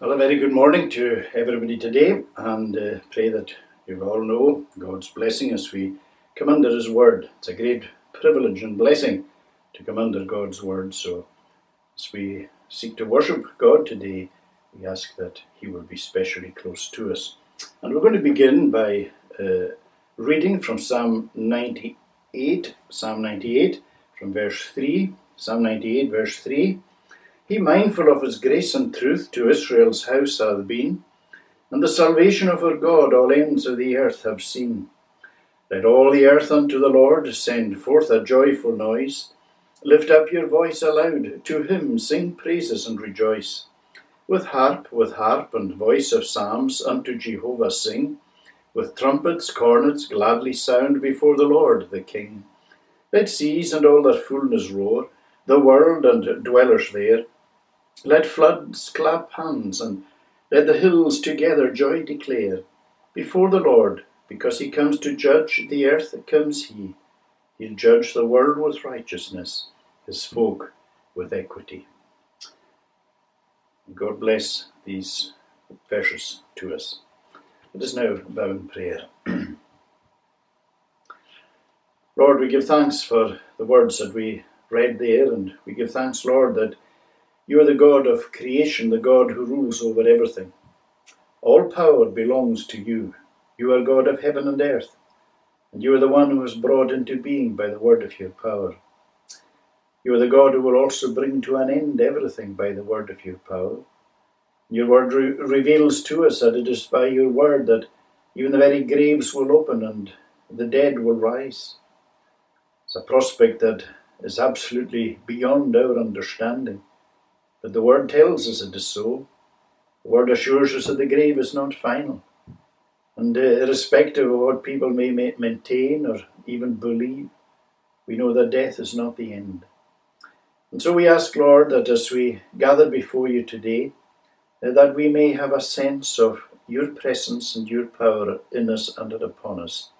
Well, a very good morning to everybody today, and uh, pray that you all know God's blessing as we come under His Word. It's a great privilege and blessing to come under God's Word. So, as we seek to worship God today, we ask that He will be specially close to us. And we're going to begin by uh, reading from Psalm 98, Psalm 98, from verse 3. Psalm 98, verse 3. He, mindful of his grace and truth, to Israel's house hath been, and the salvation of our God all ends of the earth have seen. Let all the earth unto the Lord send forth a joyful noise. Lift up your voice aloud, to him sing praises and rejoice. With harp, with harp and voice of psalms unto Jehovah sing. With trumpets, cornets gladly sound before the Lord the King. Let seas and all their fullness roar, the world and dwellers there. Let floods clap hands, and let the hills together joy declare. Before the Lord, because he comes to judge the earth, comes he. He'll judge the world with righteousness, his folk with equity. God bless these verses to us. Let us now bow in prayer. Lord, we give thanks for the words that we read there, and we give thanks, Lord, that you are the God of creation, the God who rules over everything. All power belongs to you. You are God of heaven and earth, and you are the one who was brought into being by the word of your power. You are the God who will also bring to an end everything by the word of your power. Your word re- reveals to us that it is by your word that even the very graves will open and the dead will rise. It's a prospect that is absolutely beyond our understanding. But the word tells us it is so. The word assures us that the grave is not final. And uh, irrespective of what people may maintain or even believe, we know that death is not the end. And so we ask, Lord, that as we gather before you today, uh, that we may have a sense of your presence and your power in us and upon us.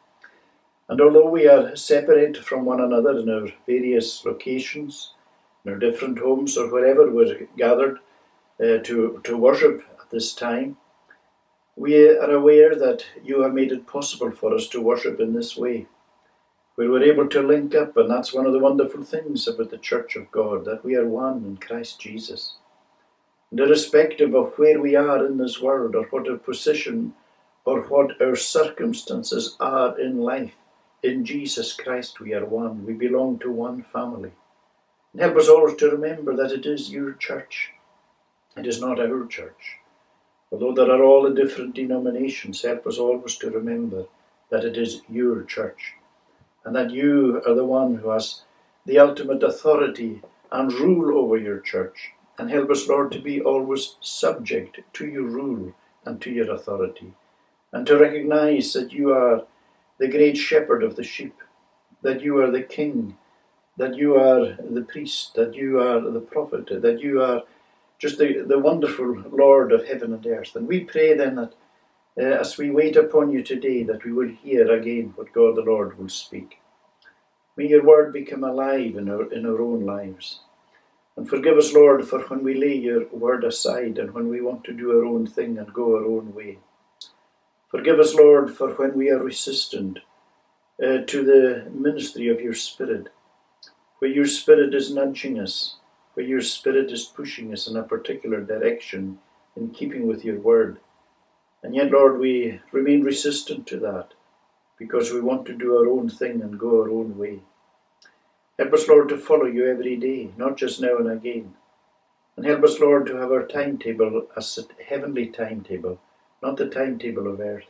And although we are separate from one another in our various locations, in our different homes or wherever we're gathered uh, to, to worship at this time, we are aware that you have made it possible for us to worship in this way, We were able to link up, and that's one of the wonderful things about the Church of God, that we are one in Christ Jesus. And irrespective of where we are in this world, or what our position, or what our circumstances are in life, in Jesus Christ we are one. We belong to one family. Help us always to remember that it is your church. It is not our church. Although there are all the different denominations, help us always to remember that it is your church. And that you are the one who has the ultimate authority and rule over your church. And help us, Lord, to be always subject to your rule and to your authority. And to recognize that you are the great shepherd of the sheep, that you are the king that you are the priest, that you are the prophet, that you are just the, the wonderful Lord of heaven and earth. And we pray then that uh, as we wait upon you today, that we will hear again what God the Lord will speak. May your word become alive in our, in our own lives. And forgive us, Lord, for when we lay your word aside and when we want to do our own thing and go our own way. Forgive us, Lord, for when we are resistant uh, to the ministry of your Spirit where your Spirit is nudging us, where your Spirit is pushing us in a particular direction in keeping with your word. And yet, Lord, we remain resistant to that because we want to do our own thing and go our own way. Help us, Lord, to follow you every day, not just now and again. And help us, Lord, to have our timetable as a heavenly timetable, not the timetable of earth.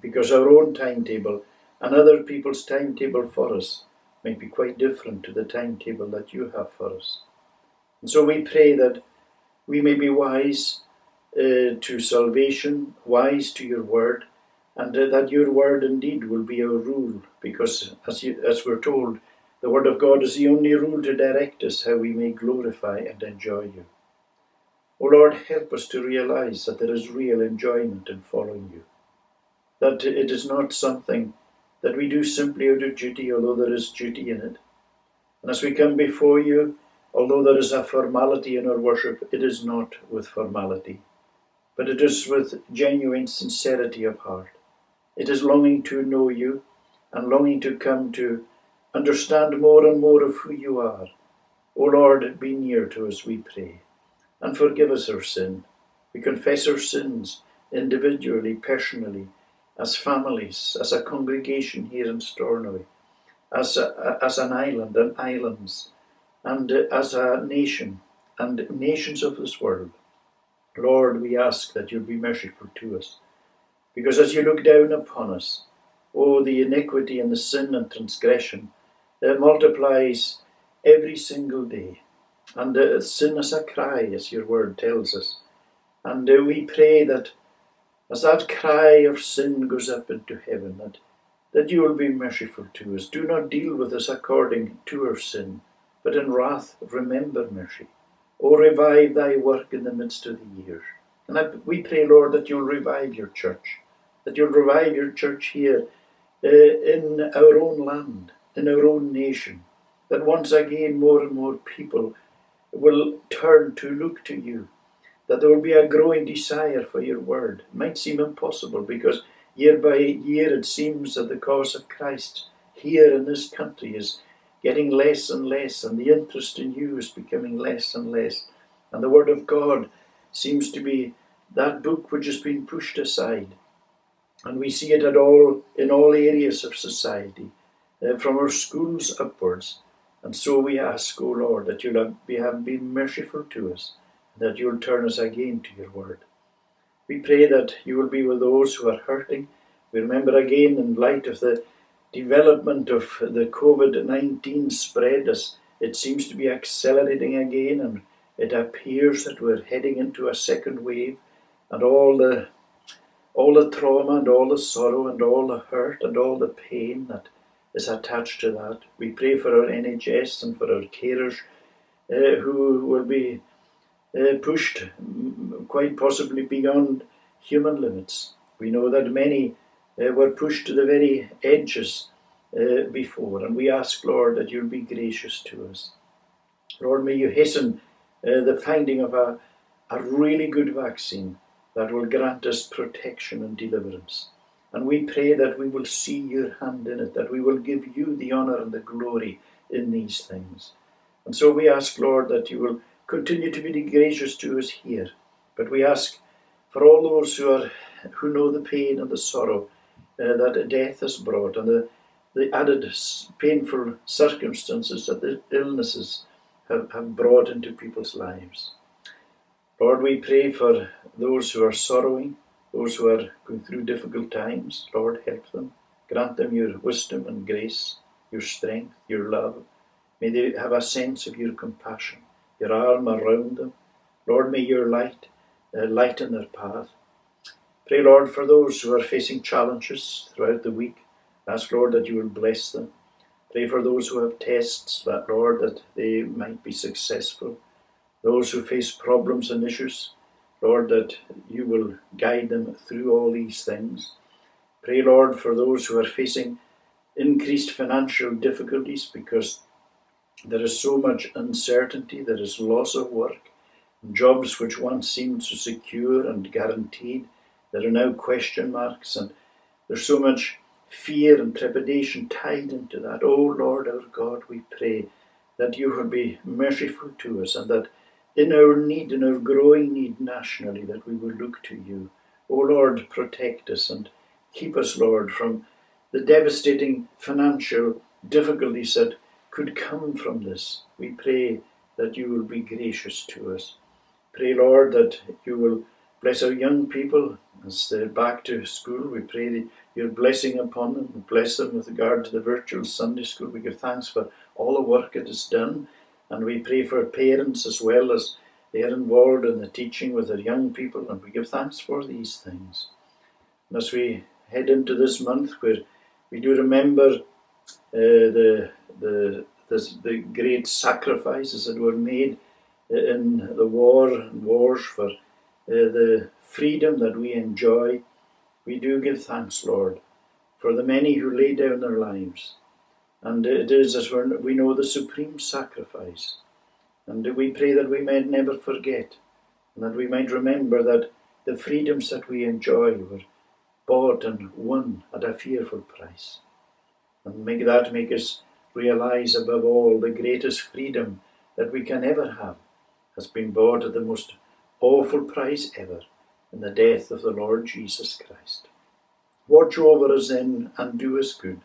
Because our own timetable and other people's timetable for us might be quite different to the timetable that you have for us. And so we pray that we may be wise uh, to salvation, wise to your word, and uh, that your word indeed will be our rule, because as, you, as we're told, the word of God is the only rule to direct us how we may glorify and enjoy you. O Lord, help us to realize that there is real enjoyment in following you, that it is not something that we do simply out of duty, although there is duty in it. And as we come before you, although there is a formality in our worship, it is not with formality. but it is with genuine sincerity of heart. It is longing to know you and longing to come to understand more and more of who you are. O Lord, be near to us, we pray, and forgive us our sin. We confess our sins individually, personally, as families, as a congregation here in Stornoway, as, a, as an island and islands, and as a nation and nations of this world. Lord, we ask that you'll be merciful to us. Because as you look down upon us, oh, the iniquity and the sin and transgression that multiplies every single day. And uh, sin is a cry, as your word tells us. And uh, we pray that as that cry of sin goes up into heaven, that, that you will be merciful to us. Do not deal with us according to our sin, but in wrath remember mercy. O revive thy work in the midst of the years. And I, we pray, Lord, that you'll revive your church, that you'll revive your church here uh, in our own land, in our own nation, that once again more and more people will turn to look to you, that there will be a growing desire for your word. It might seem impossible because year by year it seems that the cause of Christ here in this country is getting less and less, and the interest in you is becoming less and less. And the Word of God seems to be that book which has been pushed aside. And we see it at all in all areas of society, uh, from our schools upwards. And so we ask, O Lord, that you'll have, be, have been merciful to us, that you'll turn us again to your word. We pray that you will be with those who are hurting. We remember again, in light of the development of the COVID 19 spread as it seems to be accelerating again, and it appears that we're heading into a second wave, and all the all the trauma and all the sorrow and all the hurt and all the pain that is attached to that. We pray for our NHS and for our carers uh, who will be uh, pushed quite possibly beyond human limits. We know that many uh, were pushed to the very edges uh, before. And we ask, Lord, that you'll be gracious to us. Lord, may you hasten uh, the finding of a, a really good vaccine that will grant us protection and deliverance. And we pray that we will see your hand in it, that we will give you the honour and the glory in these things. And so we ask, Lord, that you will continue to be gracious to us here. But we ask for all those who are who know the pain and the sorrow uh, that death has brought and the, the added painful circumstances that the illnesses have, have brought into people's lives. Lord, we pray for those who are sorrowing, those who are going through difficult times. Lord, help them. Grant them your wisdom and grace, your strength, your love. May they have a sense of your compassion, your arm around them. Lord, may your light uh, lighten their path. Pray, Lord, for those who are facing challenges throughout the week. Ask, Lord, that you will bless them. Pray for those who have tests, that, Lord, that they might be successful. Those who face problems and issues, Lord, that you will guide them through all these things. Pray, Lord, for those who are facing increased financial difficulties because there is so much uncertainty, there is loss of work, jobs which once seemed so secure and guaranteed there are now question marks, and there's so much fear and trepidation tied into that. Oh Lord our God, we pray that you will be merciful to us and that in our need, in our growing need nationally, that we will look to you. Oh Lord, protect us and keep us, Lord, from the devastating financial difficulties that could come from this. We pray that you will be gracious to us. Pray, Lord, that you will bless our young people as they're back to school, we pray that your blessing upon them. We bless them with regard to the virtual Sunday school. We give thanks for all the work it has done. And we pray for parents as well as they are involved in the teaching with their young people. And we give thanks for these things. And as we head into this month where we do remember uh, the, the, the, the great sacrifices that were made in the war and wars for uh, the freedom that we enjoy, we do give thanks, Lord, for the many who lay down their lives. And it is, as we know, the supreme sacrifice. And we pray that we may never forget, and that we might remember that the freedoms that we enjoy were bought and won at a fearful price. And make that make us realize above all the greatest freedom that we can ever have has been bought at the most awful price ever in the death of the Lord Jesus Christ. Watch over us then and do us good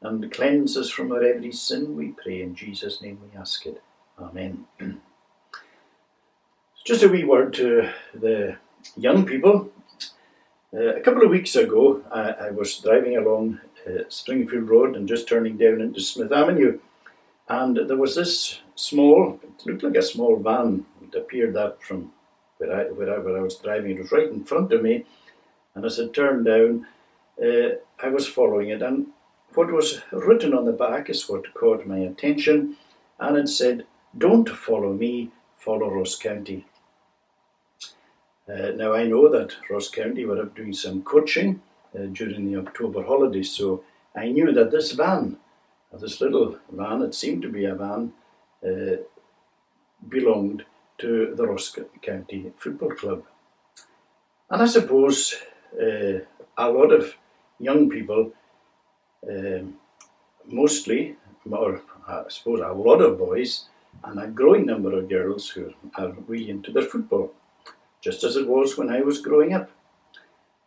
and cleanse us from our every sin, we pray. In Jesus' name we ask it. Amen. Just a wee word to the young people. Uh, a couple of weeks ago, I, I was driving along uh, Springfield Road and just turning down into Smith Avenue, and there was this small, it looked like a small van. It appeared that from where I, where I, where I was driving, it was right in front of me, and as it turned down, uh, I was following it, and what was written on the back is what caught my attention, and it said, Don't follow me, follow Ross County. Uh, now, I know that Ross County were up doing some coaching uh, during the October holidays, so I knew that this van, this little van, it seemed to be a van, uh, belonged to the Ross County Football Club. And I suppose uh, a lot of young people um, mostly, or I suppose a lot of boys, and a growing number of girls who are really into their football, just as it was when I was growing up.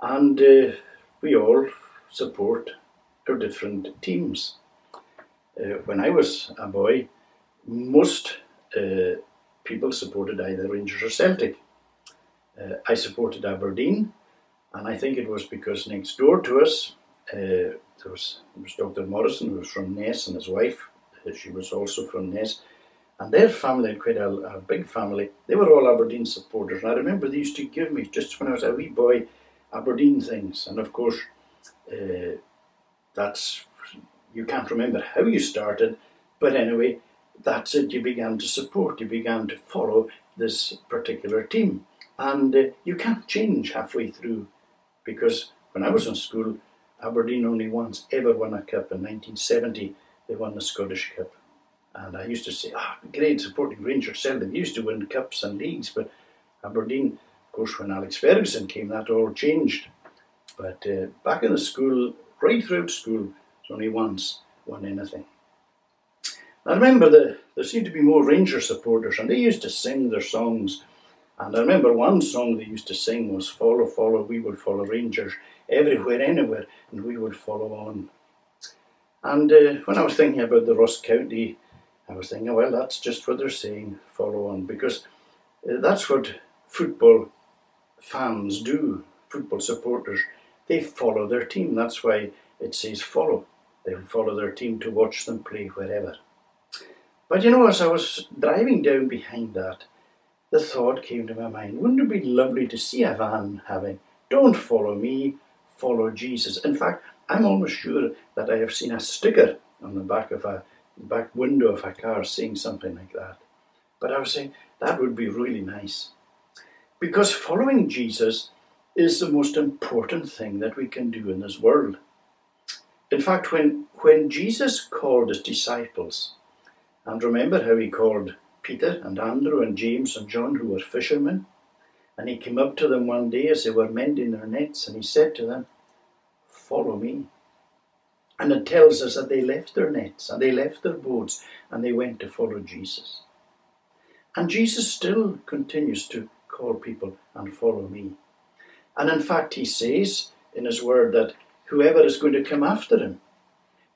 And uh, we all support our different teams. Uh, when I was a boy, most uh, people supported either Rangers or Celtic. Uh, I supported Aberdeen, and I think it was because next door to us, uh, there was, there was Dr. Morrison, who was from Ness, and his wife, uh, she was also from Ness. And their family had quite a, a, big family. They were all Aberdeen supporters. And I remember they used to give me, just when I was a wee boy, Aberdeen things. And of course, uh, that's, you can't remember how you started, but anyway, that's it. You began to support, you began to follow this particular team. And uh, you can't change halfway through because when I was in school, Aberdeen only once ever won a cup. In 1970, they won the Scottish Cup. And I used to say, ah, oh, great supporting Rangers. They used to win cups and leagues, but Aberdeen, course, when Alex Ferguson came, that all changed. But uh, back in the school, right throughout school, only once won anything. I remember that there seemed to be more Ranger supporters, and they used to sing their songs. And I remember one song they used to sing was Follow, Follow, We Will Follow Rangers everywhere, anywhere, and we would follow on. And uh, when I was thinking about the Ross County, I was thinking, well, that's just what they're saying, follow on, because uh, that's what football fans do, football supporters. They follow their team. That's why it says follow. They'll follow their team to watch them play wherever. But you know, as I was driving down behind that, the thought came to my mind wouldn't it be lovely to see a van having, don't follow me, follow Jesus. In fact, I'm almost sure that I have seen a sticker on the back of a back window of a car saying something like that. But I was saying that would be really nice. Because following Jesus is the most important thing that we can do in this world. In fact, when, when Jesus called his disciples, and remember how he called Peter and Andrew and James and John, who were fishermen, and he came up to them one day as they were mending their nets, and he said to them, Follow me. And it tells us that they left their nets and they left their boats and they went to follow Jesus. And Jesus still continues to call people and follow me. And in fact, he says in his word that whoever is going to come after him,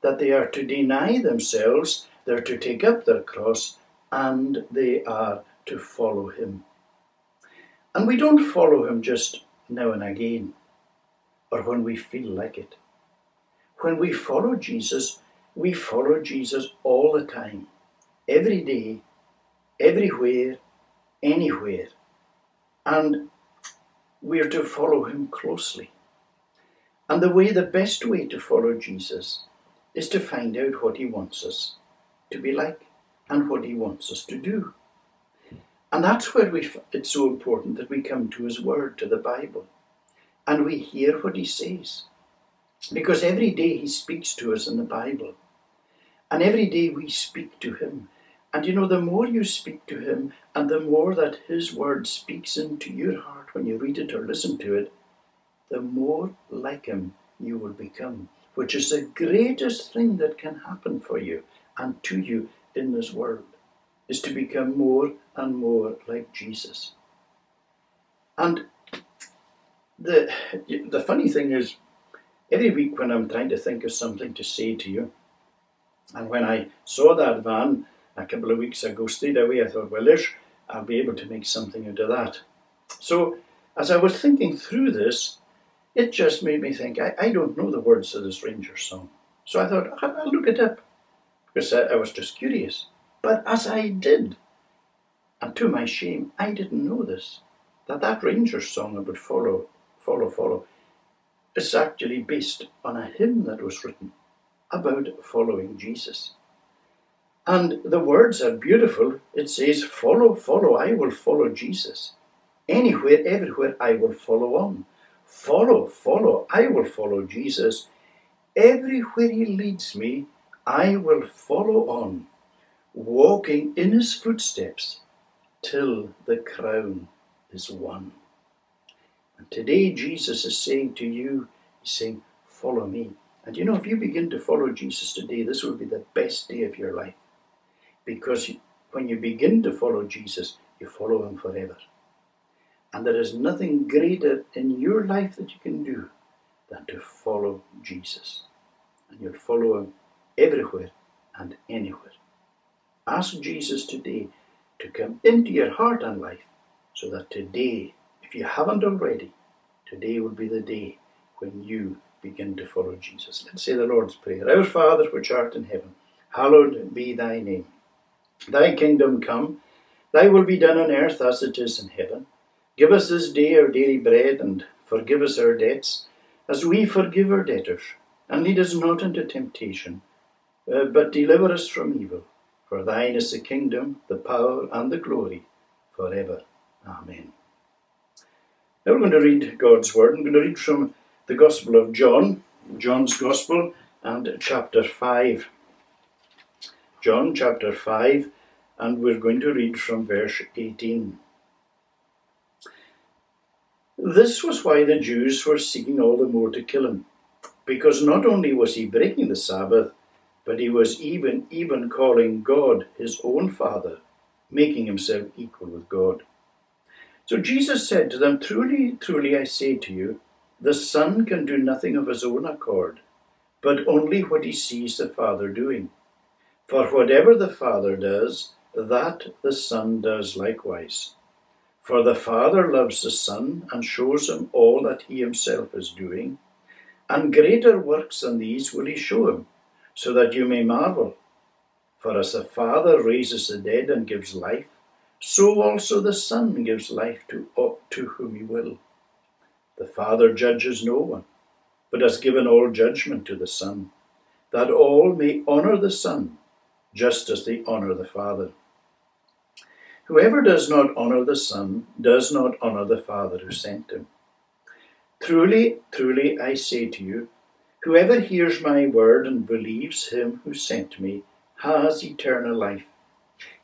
that they are to deny themselves, they're to take up their cross, and they are to follow him. And we don't follow him just now and again, or when we feel like it. When we follow Jesus, we follow Jesus all the time, every day, everywhere, anywhere. And we're to follow him closely. And the way, the best way to follow Jesus is to find out what he wants us to be like and what he wants us to do. And that's where we, it's so important that we come to his word, to the Bible, and we hear what he says. Because every day he speaks to us in the Bible, and every day we speak to him. And you know, the more you speak to Him, and the more that His Word speaks into your heart when you read it or listen to it, the more like Him you will become, which is the greatest thing that can happen for you and to you in this world, is to become more and more like Jesus. And the, the funny thing is, every week when I'm trying to think of something to say to you, and when I saw that van a couple of weeks ago straight away, I thought, well, Lish, I'll be able to make something out of that. So, as I was thinking through this, it just made me think, I, I don't know the words of this Ranger song. So I thought, I'll, I'll look it up, because I, I was just curious. But as I did, and to my shame, I didn't know this, that that Ranger song about follow, follow, follow, is actually based on a hymn that was written about following Jesus. And the words are beautiful. It says, Follow, follow, I will follow Jesus. Anywhere, everywhere, I will follow on. Follow, follow, I will follow Jesus. Everywhere he leads me, I will follow on, walking in his footsteps till the crown is won. And today, Jesus is saying to you, He's saying, Follow me. And you know, if you begin to follow Jesus today, this will be the best day of your life. Because when you begin to follow Jesus, you follow him forever. And there is nothing greater in your life that you can do than to follow Jesus. And you'll follow him everywhere and anywhere. Ask Jesus today to come into your heart and life so that today, if you haven't already, today will be the day when you begin to follow Jesus. Let's say the Lord's Prayer. Our Father which art in heaven, hallowed be thy name. Thy kingdom come, thy will be done on earth as it is in heaven. Give us this day our daily bread, and forgive us our debts, as we forgive our debtors. And lead us not into temptation, uh, but deliver us from evil. For thine is the kingdom, the power, and the glory, forever. Amen. Now we're going to read God's Word. I'm going to read from the Gospel of John, John's Gospel, and chapter 5. John chapter 5, and we're going to read from verse 18. This was why the Jews were seeking all the more to kill him, because not only was he breaking the Sabbath, but he was even even calling God his own Father, making himself equal with God. So Jesus said to them, Truly, truly, I say to you, the Son can do nothing of his own accord, but only what he sees the Father doing. For whatever the Father does, that the Son does likewise. For the Father loves the Son and shows him all that he himself is doing, and greater works than these will he show him, so that you may marvel. For as the Father raises the dead and gives life, so also the Son gives life to, to whom he will. The Father judges no one, but has given all judgment to the Son, that all may honour the Son, just as they honour the Father. Whoever does not honour the Son does not honour the Father who sent him. Truly, truly, I say to you, whoever hears my word and believes him who sent me has eternal life.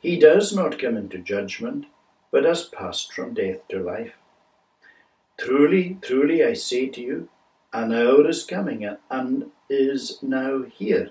He does not come into judgment, but has passed from death to life. Truly, truly, I say to you, an hour is coming and is now here,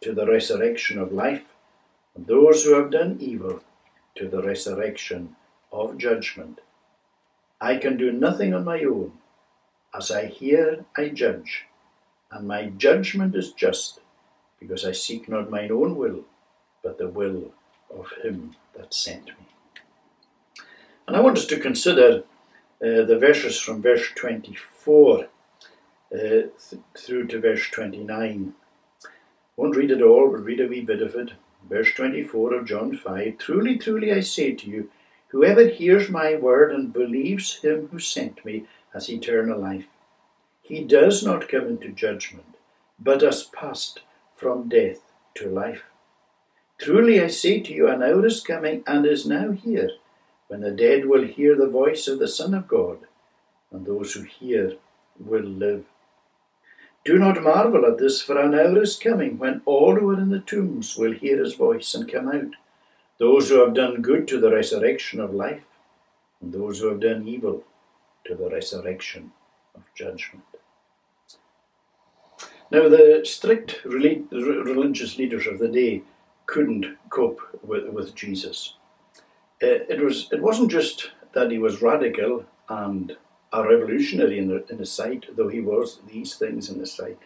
to the resurrection of life, and those who have done evil to the resurrection of judgment. I can do nothing on my own. As I hear, I judge, and my judgment is just, because I seek not mine own will, but the will of him that sent me. And I want us to consider uh, the verses from verse 24 uh, th- through to verse 29. Won't read it all, but read a wee bit of it. verse 24 of John 5 Truly, truly, I say to you, whoever hears my word and believes him who sent me has eternal life. He does not come into judgment, but has passed from death to life. Truly, I say to you, an hour is coming and is now here when the dead will hear the voice of the Son of God, and those who hear will live. Do not marvel at this, for an hour is coming when all who are in the tombs will hear his voice and come out. Those who have done good to the resurrection of life, and those who have done evil to the resurrection of judgment. Now, the strict religious leaders of the day couldn't cope with, with Jesus. Uh, it, was, it wasn't just that he was radical and a revolutionary in, the, in his sight, though he was these things in his sight.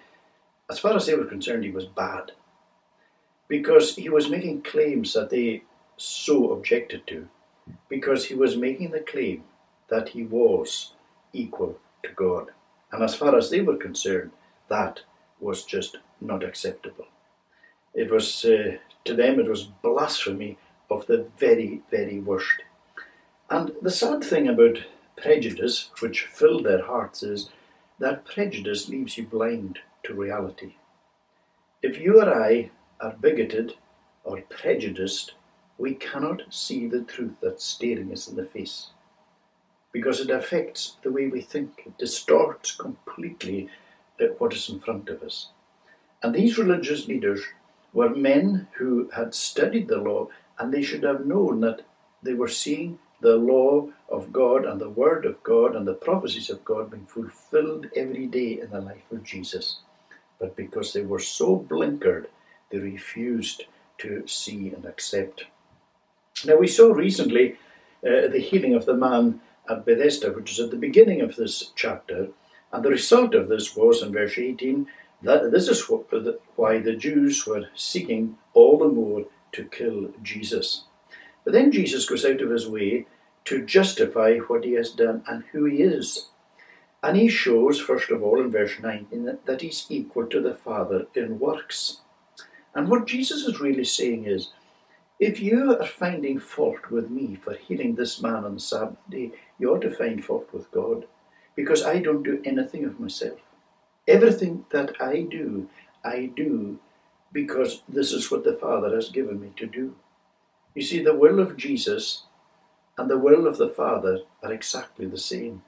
As far as they were concerned, he was bad. Because he was making claims that they so objected to, because he was making the claim that he was equal to God. And as far as they were concerned, that was just not acceptable. It was, uh, to them, it was blasphemy of the very, very worst. And the sad thing about prejudice which filled their hearts is that prejudice leaves you blind to reality. If you or I are bigoted or prejudiced, we cannot see the truth that's staring us in the face because it affects the way we think. It distorts completely uh, what is in front of us. And these religious leaders were men who had studied the law and they should have known that they were seeing the law of God and the Word of God and the prophecies of God being fulfilled every day in the life of Jesus. But because they were so blinkered, they refused to see and accept. Now, we saw recently uh, the healing of the man at Bethesda, which is at the beginning of this chapter, and the result of this was in verse 18 that this is why the Jews were seeking all the more to kill Jesus. But then Jesus goes out of his way to justify what he has done and who he is. And he shows, first of all, in verse 19, that he's equal to the Father in works. And what Jesus is really saying is, if you are finding fault with me for healing this man on the Sabbath day, you ought to find fault with God, because I don't do anything of myself. Everything that I do, I do because this is what the Father has given me to do. You see, the will of Jesus and the will of the Father are exactly the same.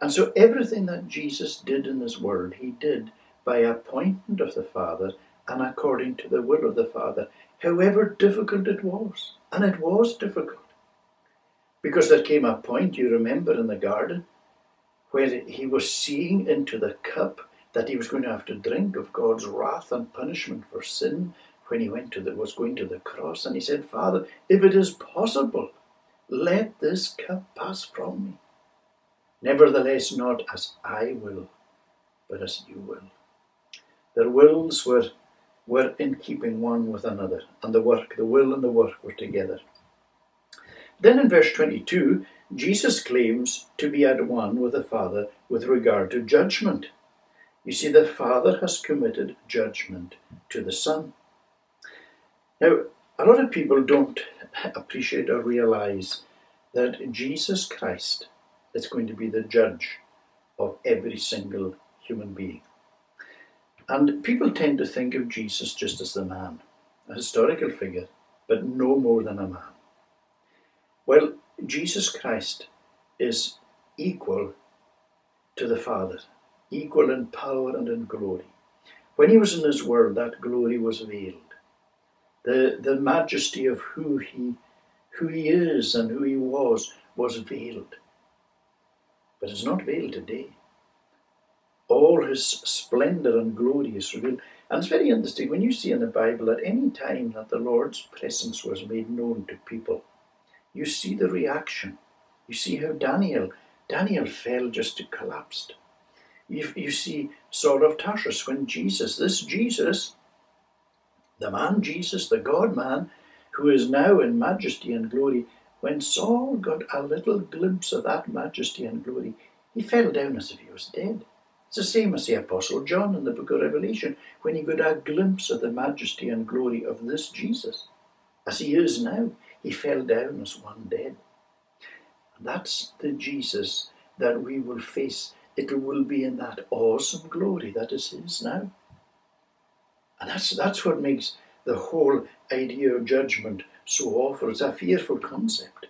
And so everything that Jesus did in this world, he did by appointment of the Father and according to the will of the Father, however difficult it was. And it was difficult. Because there came a point, you remember, in the garden, where he was seeing into the cup that he was going to have to drink of God's wrath and punishment for sin when he went to the, was going to the cross. And he said, Father, if it is possible, let this cup pass from me. Nevertheless, not as I will, but as you will. Their wills were, were in keeping one with another, and the work, the will and the work were together. Then in verse 22, Jesus claims to be at one with the Father with regard to judgment. You see, the Father has committed judgment to the Son. Now, a lot of people don't appreciate or realize that Jesus Christ is going to be the judge of every single human being. And people tend to think of Jesus just as the man, a historical figure, but no more than a man. Well, Jesus Christ is equal to the Father, equal in power and in glory. When he was in this world, that glory was veiled the, the majesty of who he, who he is and who he was was veiled. But it's not veiled today. All his splendor and glory is revealed. And it's very interesting when you see in the Bible at any time that the Lord's presence was made known to people, you see the reaction. You see how Daniel, Daniel fell just to collapsed. You, you see Saul of Tarsus when Jesus, this Jesus, the man Jesus, the God man, who is now in majesty and glory, when Saul got a little glimpse of that majesty and glory, he fell down as if he was dead. It's the same as the Apostle John in the book of Revelation, when he got a glimpse of the majesty and glory of this Jesus. as he is now. He fell down as one dead. That's the Jesus that we will face. It will be in that awesome glory that is his now. And that's, that's what makes the whole idea of judgment so awful. It's a fearful concept.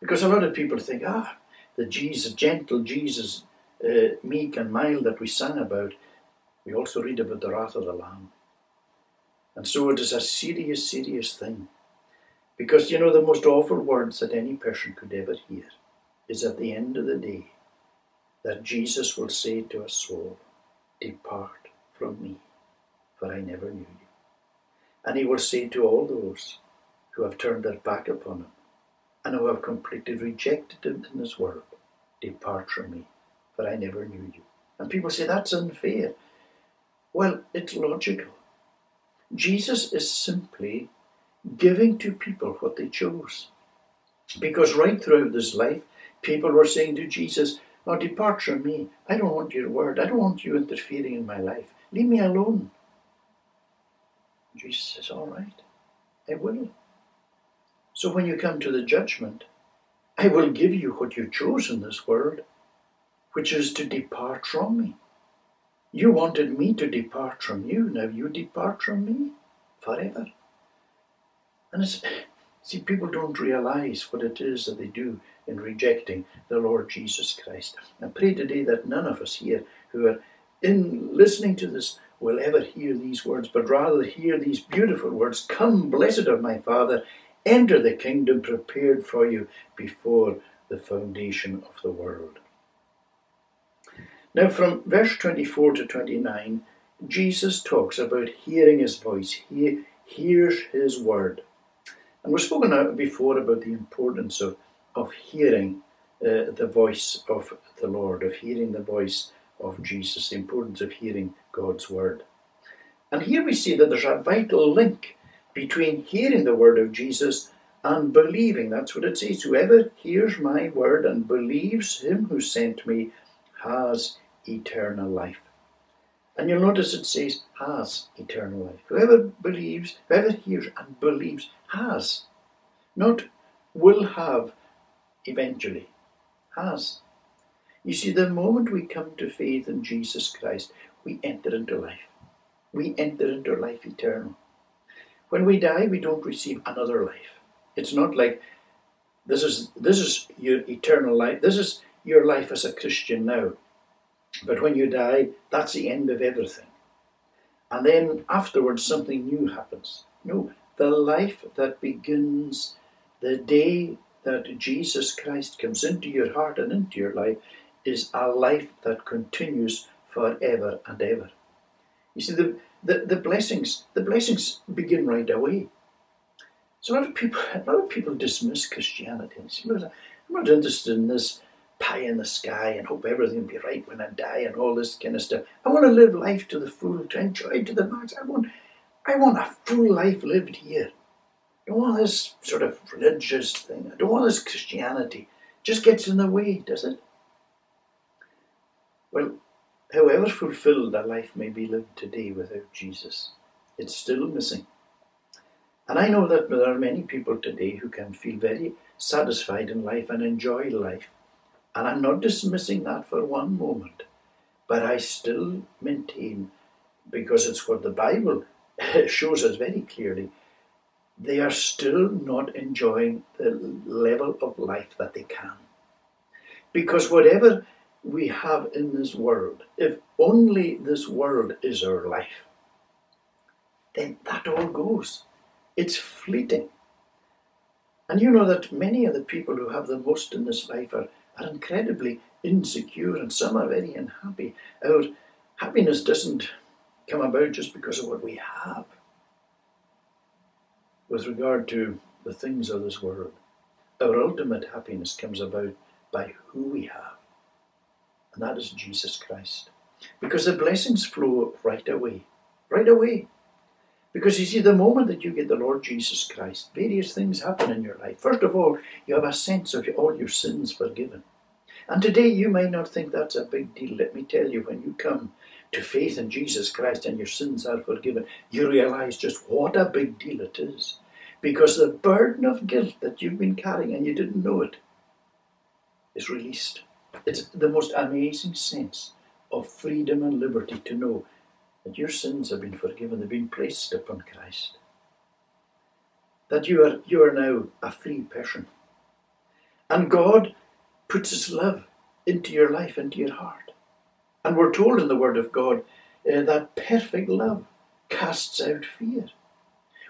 Because a lot of people think, ah, the Jesus, gentle Jesus, uh, meek and mild that we sang about, we also read about the wrath of the Lamb. And so it is a serious, serious thing. Because, you know, the most awful words that any person could ever hear is at the end of the day that Jesus will say to a soul, Depart from me, for I never knew you. And he will say to all those who have turned their back upon him and who have completely rejected him in his word, Depart from me, for I never knew you. And people say that's unfair. Well, it's logical. Jesus is simply giving to people what they chose. Because right throughout this life, people were saying to Jesus, Oh, depart from me. I don't want your word. I don't want you interfering in my life. Leave me alone. Jesus says, All right, I will. So when you come to the judgment, I will give you what you chose in this world, which is to depart from me. You wanted me to depart from you, now you depart from me forever. And see, people don't realize what it is that they do in rejecting the Lord Jesus Christ. I pray today that none of us here who are in listening to this will ever hear these words, but rather hear these beautiful words Come, blessed of my Father, enter the kingdom prepared for you before the foundation of the world. Now, from verse 24 to 29, Jesus talks about hearing his voice. He hears his word. And we've spoken before about the importance of, of hearing uh, the voice of the Lord, of hearing the voice of Jesus, the importance of hearing God's word. And here we see that there's a vital link between hearing the word of Jesus and believing. That's what it says. Whoever hears my word and believes him who sent me has eternal life. And you'll notice it says has eternal life. Whoever believes, whoever hears and believes has. Not will have eventually. Has. You see, the moment we come to faith in Jesus Christ, we enter into life. We enter into life eternal. When we die, we don't receive another life. It's not like this is this is your eternal life. This is your life as a Christian now. But when you die, that's the end of everything. And then afterwards, something new happens. No, the life that begins the day that Jesus Christ comes into your heart and into your life is a life that continues forever and ever. You see, the, the, the blessings, the blessings begin right away. So a lot of people, a lot of people dismiss Christianity. I'm not interested in this pie in the sky and hope everything will be right when I die and all this kind of stuff. I want to live life to the full, to enjoy it to the max. I want, I want a full life lived here. I don't want this sort of religious thing. I don't want this Christianity. It just gets in the way, does it? Well, however fulfilled a life may be lived today without Jesus, it's still missing. And I know that there are many people today who can feel very satisfied in life and enjoy life and I'm not dismissing that for one moment, but I still maintain, because it's what the Bible shows us very clearly, they are still not enjoying the level of life that they can. Because whatever we have in this world, if only this world is our life, then that all goes. It's fleeting. And you know that many of the people who have the most in this life are are incredibly insecure and some are very unhappy. Our happiness doesn't come about just because of what we have with regard to the things of this world. Our ultimate happiness comes about by who we have, and that is Jesus Christ. Because the blessings flow right away, right away. Because you see, the moment that you get the Lord Jesus Christ, various things happen in your life. First of all, you have a sense of all your sins forgiven. And today you may not think that's a big deal. Let me tell you, when you come to faith in Jesus Christ and your sins are forgiven, you realize just what a big deal it is. because the burden of guilt that you've been carrying and you didn't know it is released. It's the most amazing sense of freedom and liberty to know that your sins have been forgiven, they've been placed upon Christ. That you are, you are now a free person. And God puts His love into your life, into your heart. And we're told in the Word of God uh, that perfect love casts out fear.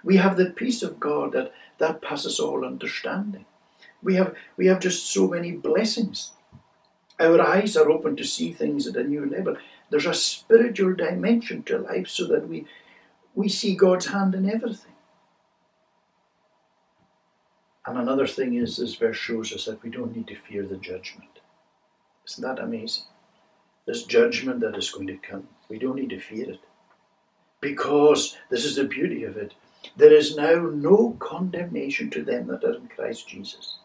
We have the peace of God that, that passes all understanding. We have, we have just so many blessings. Our eyes are open to see things at a new level. There's a spiritual dimension to life so that we, we see God's hand in everything. And another thing is, this verse shows us that we don't need to fear the judgment. Isn't that amazing? This judgment that is going to come, we don't need to fear it. Because, this is the beauty of it, there is now no condemnation to them that are in Christ Jesus.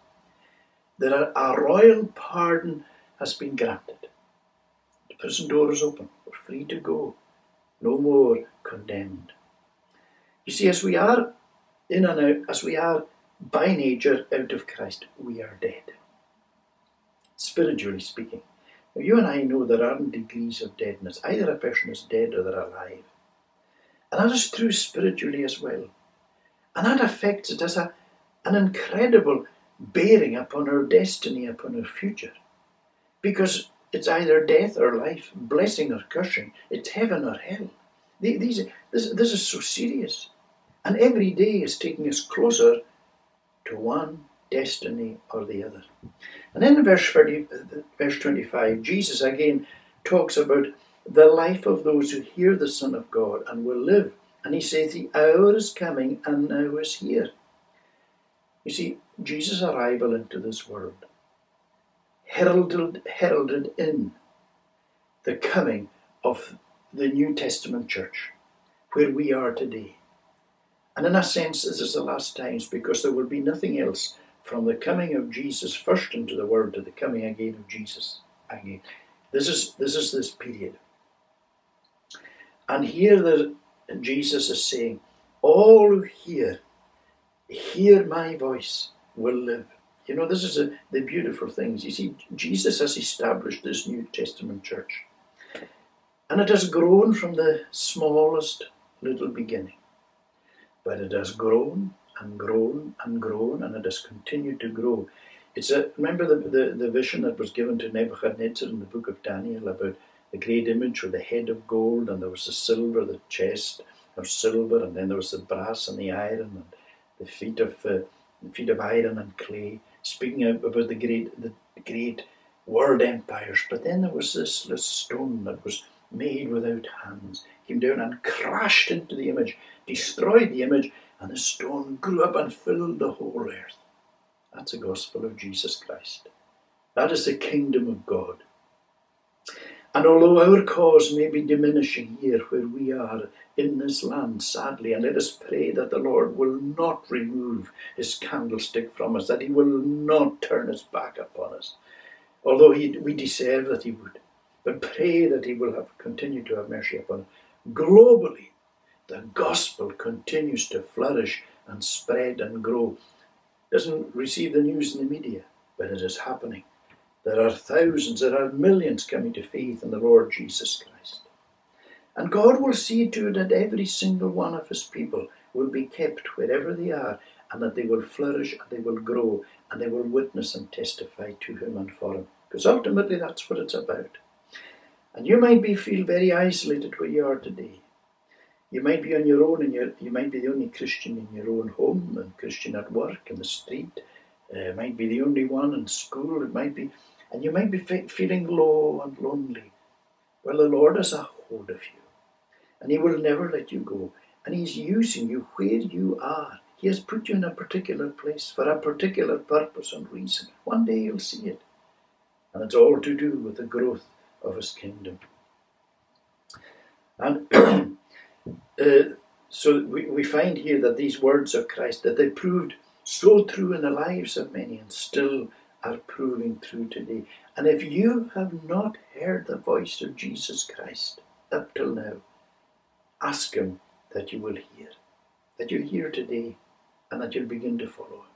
There are, a royal pardon has been granted. The prison door is open. We're free to go. No more condemned. You see, as we are in and out, as we are by nature out of Christ, we are dead. Spiritually speaking. Now, you and I know there aren't degrees of deadness. Either a person is dead or they're alive. And that is true spiritually as well. And that affects it as a, an incredible bearing upon our destiny, upon our future. Because it's either death or life, blessing or cursing, it's heaven or hell. These, this, this is so serious. And every day is taking us closer to one destiny or the other. And then in verse, 30, verse 25, Jesus again talks about the life of those who hear the Son of God and will live. And he says, The hour is coming and now is here. You see, Jesus' arrival into this world heralded, heralded in the coming of the New Testament church, where we are today. And in a sense, this is the last times because there will be nothing else from the coming of Jesus first into the world to the coming again of Jesus again. This is this is this period. And here the Jesus is saying, All who hear, hear my voice will live. You know, this is a, the beautiful things. You see, Jesus has established this New Testament church. And it has grown from the smallest little beginning. But it has grown and grown and grown, and it has continued to grow. It's a remember the, the, the vision that was given to Nebuchadnezzar in the book of Daniel about the great image with the head of gold, and there was the silver, the chest of silver, and then there was the brass and the iron, and the feet of uh, the feet of iron and clay speaking about the great, the great world empires. But then there was this, this stone that was made without hands, came down and crashed into the image, destroyed the image, and the stone grew up and filled the whole earth. That's the gospel of Jesus Christ. That is the kingdom of God. And although our cause may be diminishing here where we are in this land, sadly, and let us pray that the Lord will not remove his candlestick from us, that he will not turn his back upon us, although he, we deserve that he would. But pray that he will have continue to have mercy upon us. Globally, the gospel continues to flourish and spread and grow. Doesn't receive the news in the media, but it is happening. There are thousands, there are millions coming to faith in the Lord Jesus Christ. And God will see to it that every single one of His people will be kept wherever they are, and that they will flourish and they will grow and they will witness and testify to Him and for Him. Because ultimately that's what it's about. And you might be feel very isolated where you are today. You might be on your own, and you you might be the only Christian in your own home, and Christian at work, in the street. Uh, might be the only one in school. It might be and you might be feeling low and lonely. Well, the Lord has a hold of you, and He will never let you go. And He's using you where you are. He has put you in a particular place for a particular purpose and reason. One day you'll see it. And it's all to do with the growth of His kingdom. And uh, so we, we find here that these words of Christ, that they proved so true in the lives of many and still are proving true today. And if you have not heard the voice of Jesus Christ up till now, ask Him that you will hear, that you hear today. and that you'll begin to follow. Him.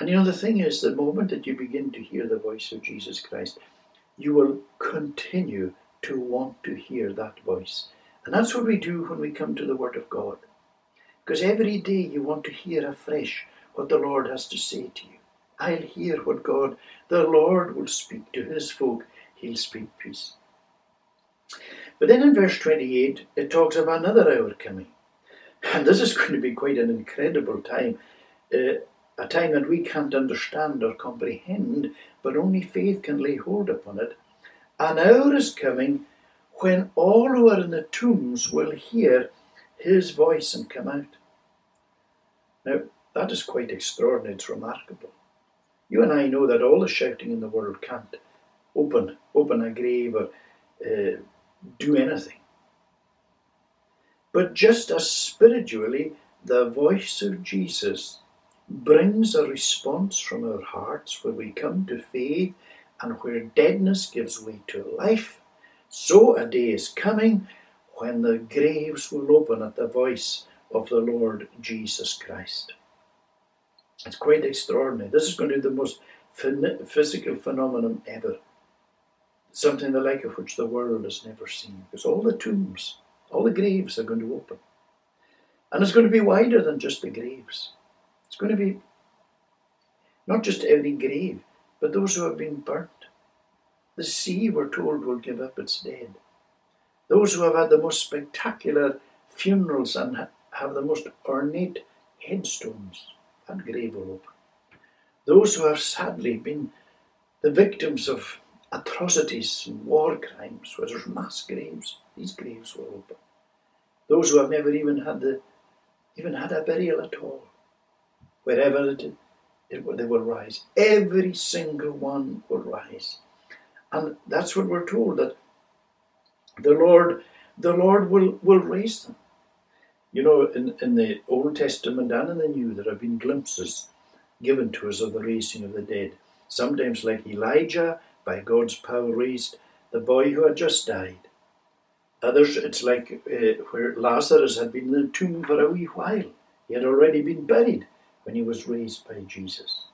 And you know, the thing is, the moment that you begin to hear the voice of Jesus Christ, you will continue to want to hear that voice. And that's what we do when we come to the Word of God. Because every day you want to hear afresh what the Lord has to say to you. I'll hear what God, the Lord, will speak to his folk. He'll speak peace. But then in verse 28, it talks of another hour coming. And this is going to be quite an incredible time. Uh, a time that we can't understand or comprehend, but only faith can lay hold upon it. An hour is coming when all who are in the tombs will hear his voice and come out. Now, that is quite extraordinary, it's remarkable. You and I know that all the shouting in the world can't open open a grave or uh, do anything. But just as spiritually, the voice of Jesus brings a response from our hearts where we come to faith and where deadness gives way to life, so a day is coming when the graves will open at the voice of the Lord Jesus Christ. It's quite extraordinary. This is going to be the most physical phenomenon ever. Something the like of which the world has never seen. Because all the tombs, all the graves are going to open. And it's going to be wider than just the graves. It's going to be not just every grave, but those who have been burnt. The sea, we're told, will give up its dead. Those who have had the most spectacular funerals and have the most ornate headstones and grave will open. Those who have sadly been the victims of atrocities and war crimes, where there's mass graves, these graves will open. Those who have never even had the even had a burial at all, wherever it, it, they will rise. Every single one will rise, and that's what we're told that the Lord, the Lord will will raise them. You know, in, in the Old Testament and in the New, there have been glimpses given to us of the raising of the dead. Sometimes, like Elijah, by God's power raised the boy who had just died. Others, it's like uh, where Lazarus had been in the tomb for a wee while. He had already been buried when he was raised by Jesus.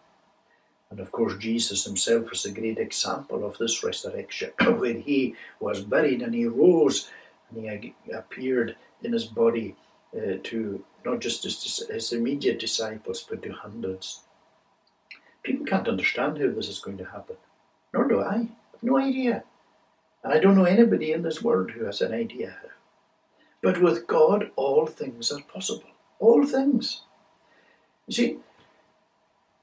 And of course, Jesus himself is a great example of this resurrection, when he was buried and he rose and he appeared in his body uh, to not just his, his immediate disciples, but to hundreds. People can't understand how this is going to happen, nor do I. I have no idea. And I don't know anybody in this world who has an idea how. But with God, all things are possible. All things. You see,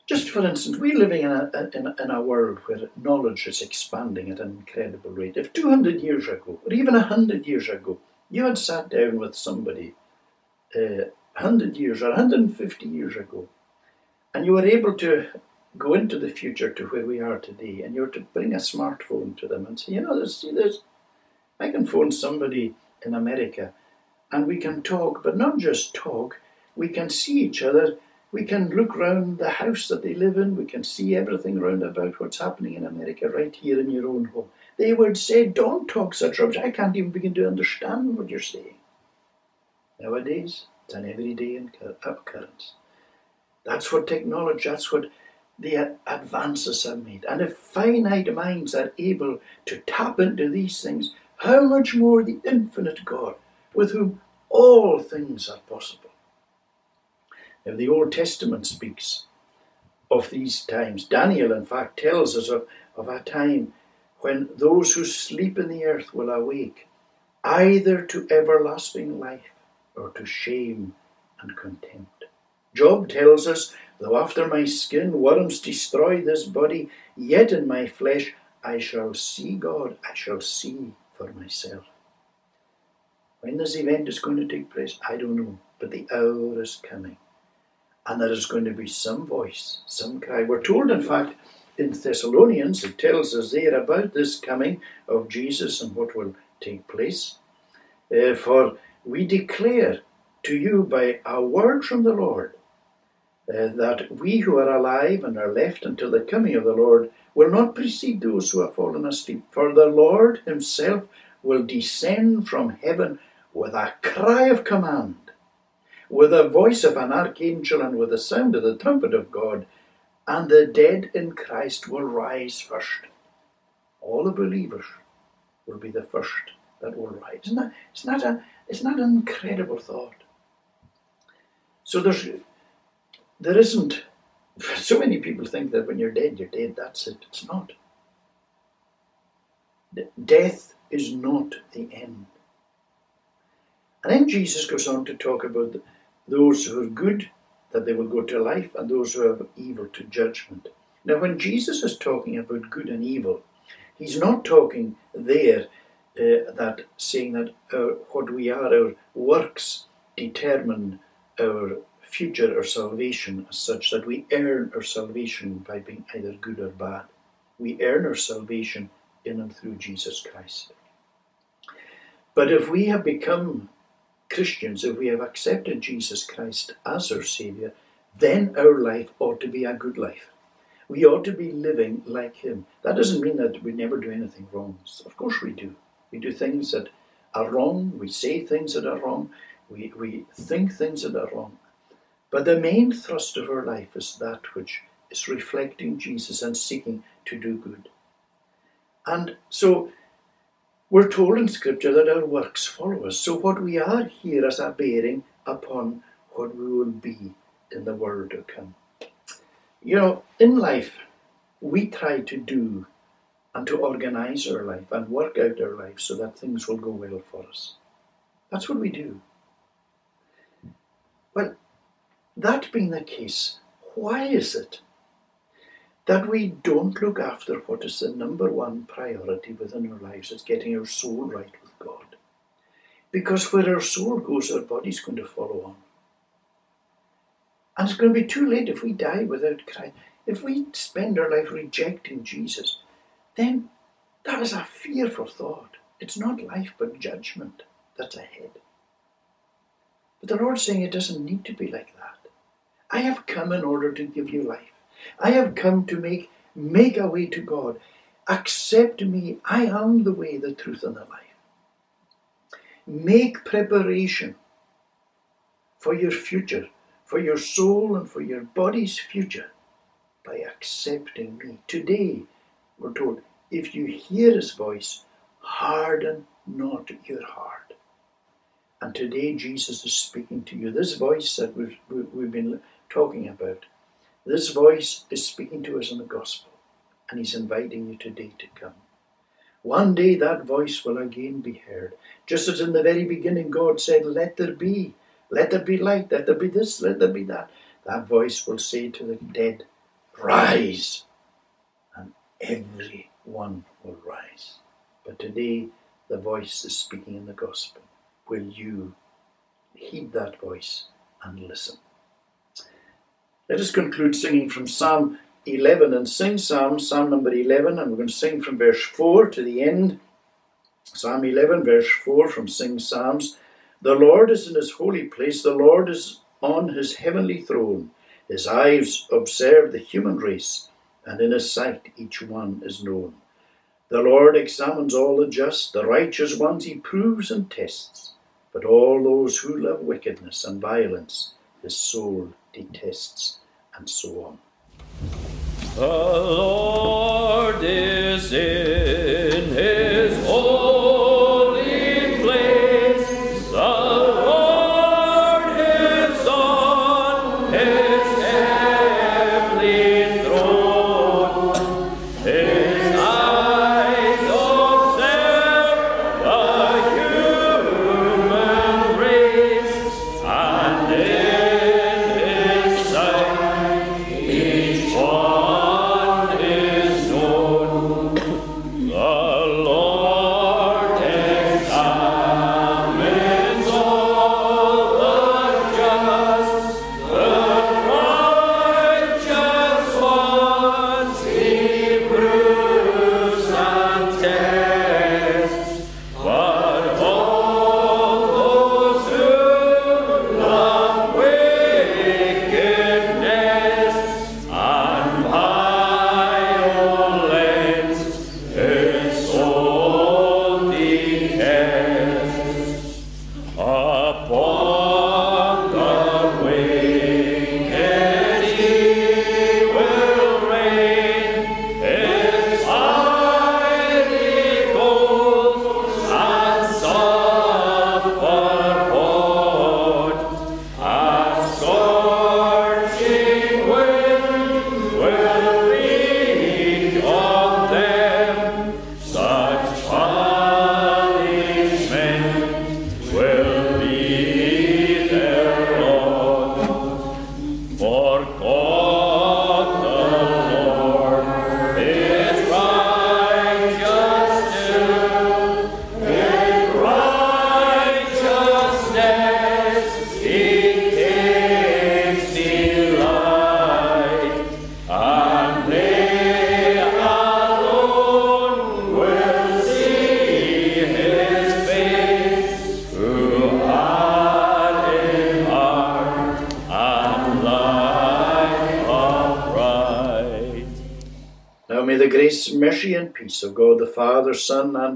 just for instance, we're living in a, in, a, in a world where knowledge is expanding at an incredible rate. If 200 years ago, or even 100 years ago, you had sat down with somebody uh, 100 years or 150 years ago, and you were able to go into the future to where we are today, and you were to bring a smartphone to them and say, you know, there's, there's, I can phone somebody in America, and we can talk, but not just talk, we can see each other. We can look round the house that they live in. We can see everything round about what's happening in America right here in your own home. They would say, Don't talk such rubbish. I can't even begin to understand what you're saying. Nowadays, it's an everyday occurrence. That's what technology, that's what the advances have made. And if finite minds are able to tap into these things, how much more the infinite God, with whom all things are possible. Now, the Old Testament speaks of these times. Daniel, in fact, tells us of, of a time when those who sleep in the earth will awake, either to everlasting life or to shame and contempt. Job tells us, Though after my skin worms destroy this body, yet in my flesh I shall see God, I shall see for myself. When this event is going to take place, I don't know, but the hour is coming. And there is going to be some voice, some cry. We're told, in fact, in Thessalonians, it tells us there about this coming of Jesus and what will take place. Uh, for we declare to you by a word from the Lord uh, that we who are alive and are left until the coming of the Lord will not precede those who have fallen asleep. For the Lord himself will descend from heaven with a cry of command, with the voice of an archangel and with the sound of the trumpet of God, and the dead in Christ will rise first. All the believers will be the first that will rise. Isn't that, it's, not a, it's not that an incredible thought. So there's, there isn't, so many people think that when you're dead, you're dead, that's it. It's not. Death is not the end. And then Jesus goes on to talk about those who are good, that they will go to life, and those who are evil to judgment. Now, when Jesus is talking about good and evil, he's not talking there uh, that saying that our, what we are, our works determine our future or salvation as such that we earn our salvation by being either good or bad. We earn our salvation in and through Jesus Christ. But if we have become Christians, if we have accepted Jesus Christ as our Saviour, then our life ought to be a good life. We ought to be living like Him. That doesn't mean that we never do anything wrong. Of course we do. We do things that are wrong, we say things that are wrong, we, we think things that are wrong. But the main thrust of our life is that which is reflecting Jesus and seeking to do good. And so we're told in Scripture that our works follow us. So what we are here is a bearing upon what we will be in the world to come. You know, in life, we try to do and to organize our life and work out our life so that things will go well for us. That's what we do. Well, that being the case, why is it that we don't look after what is the number one priority within our lives is getting our soul right with God. Because where our soul goes, our body's going to follow on. And it's going to be too late if we die without Christ. If we spend our life rejecting Jesus, then that is a fearful thought. It's not life but judgment that's ahead. But the Lord's saying it doesn't need to be like that. I have come in order to give you life. I have come to make make a way to God. Accept me. I am the way, the truth, and the life. Make preparation for your future, for your soul and for your body's future by accepting me. Today, we're told, if you hear his voice, harden not your heart. And today, Jesus is speaking to you. This voice that we've, we've been talking about this voice is speaking to us in the gospel, and he's inviting you today to come. One day that voice will again be heard. Just as in the very beginning God said, Let there be, let there be light, let there be this, let there be that. That voice will say to the dead, Rise! Every one will rise. But today the voice is speaking in the gospel. Will you heed that voice and listen? Let us conclude singing from Psalm 11 and sing Psalm, Psalm number 11, and we're going to sing from verse 4 to the end. Psalm 11, verse 4 from Sing Psalms. The Lord is in his holy place, the Lord is on his heavenly throne. His eyes observe the human race, and in his sight each one is known. The Lord examines all the just, the righteous ones he proves and tests, but all those who love wickedness and violence his soul detests and so on. The Lord is in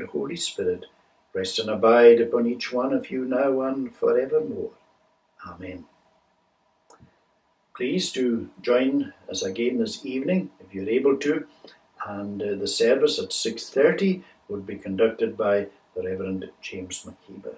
and Holy Spirit rest and abide upon each one of you now and forevermore. Amen. Please do join us again this evening if you're able to, and uh, the service at 6:30 would be conducted by the Reverend James McKeever.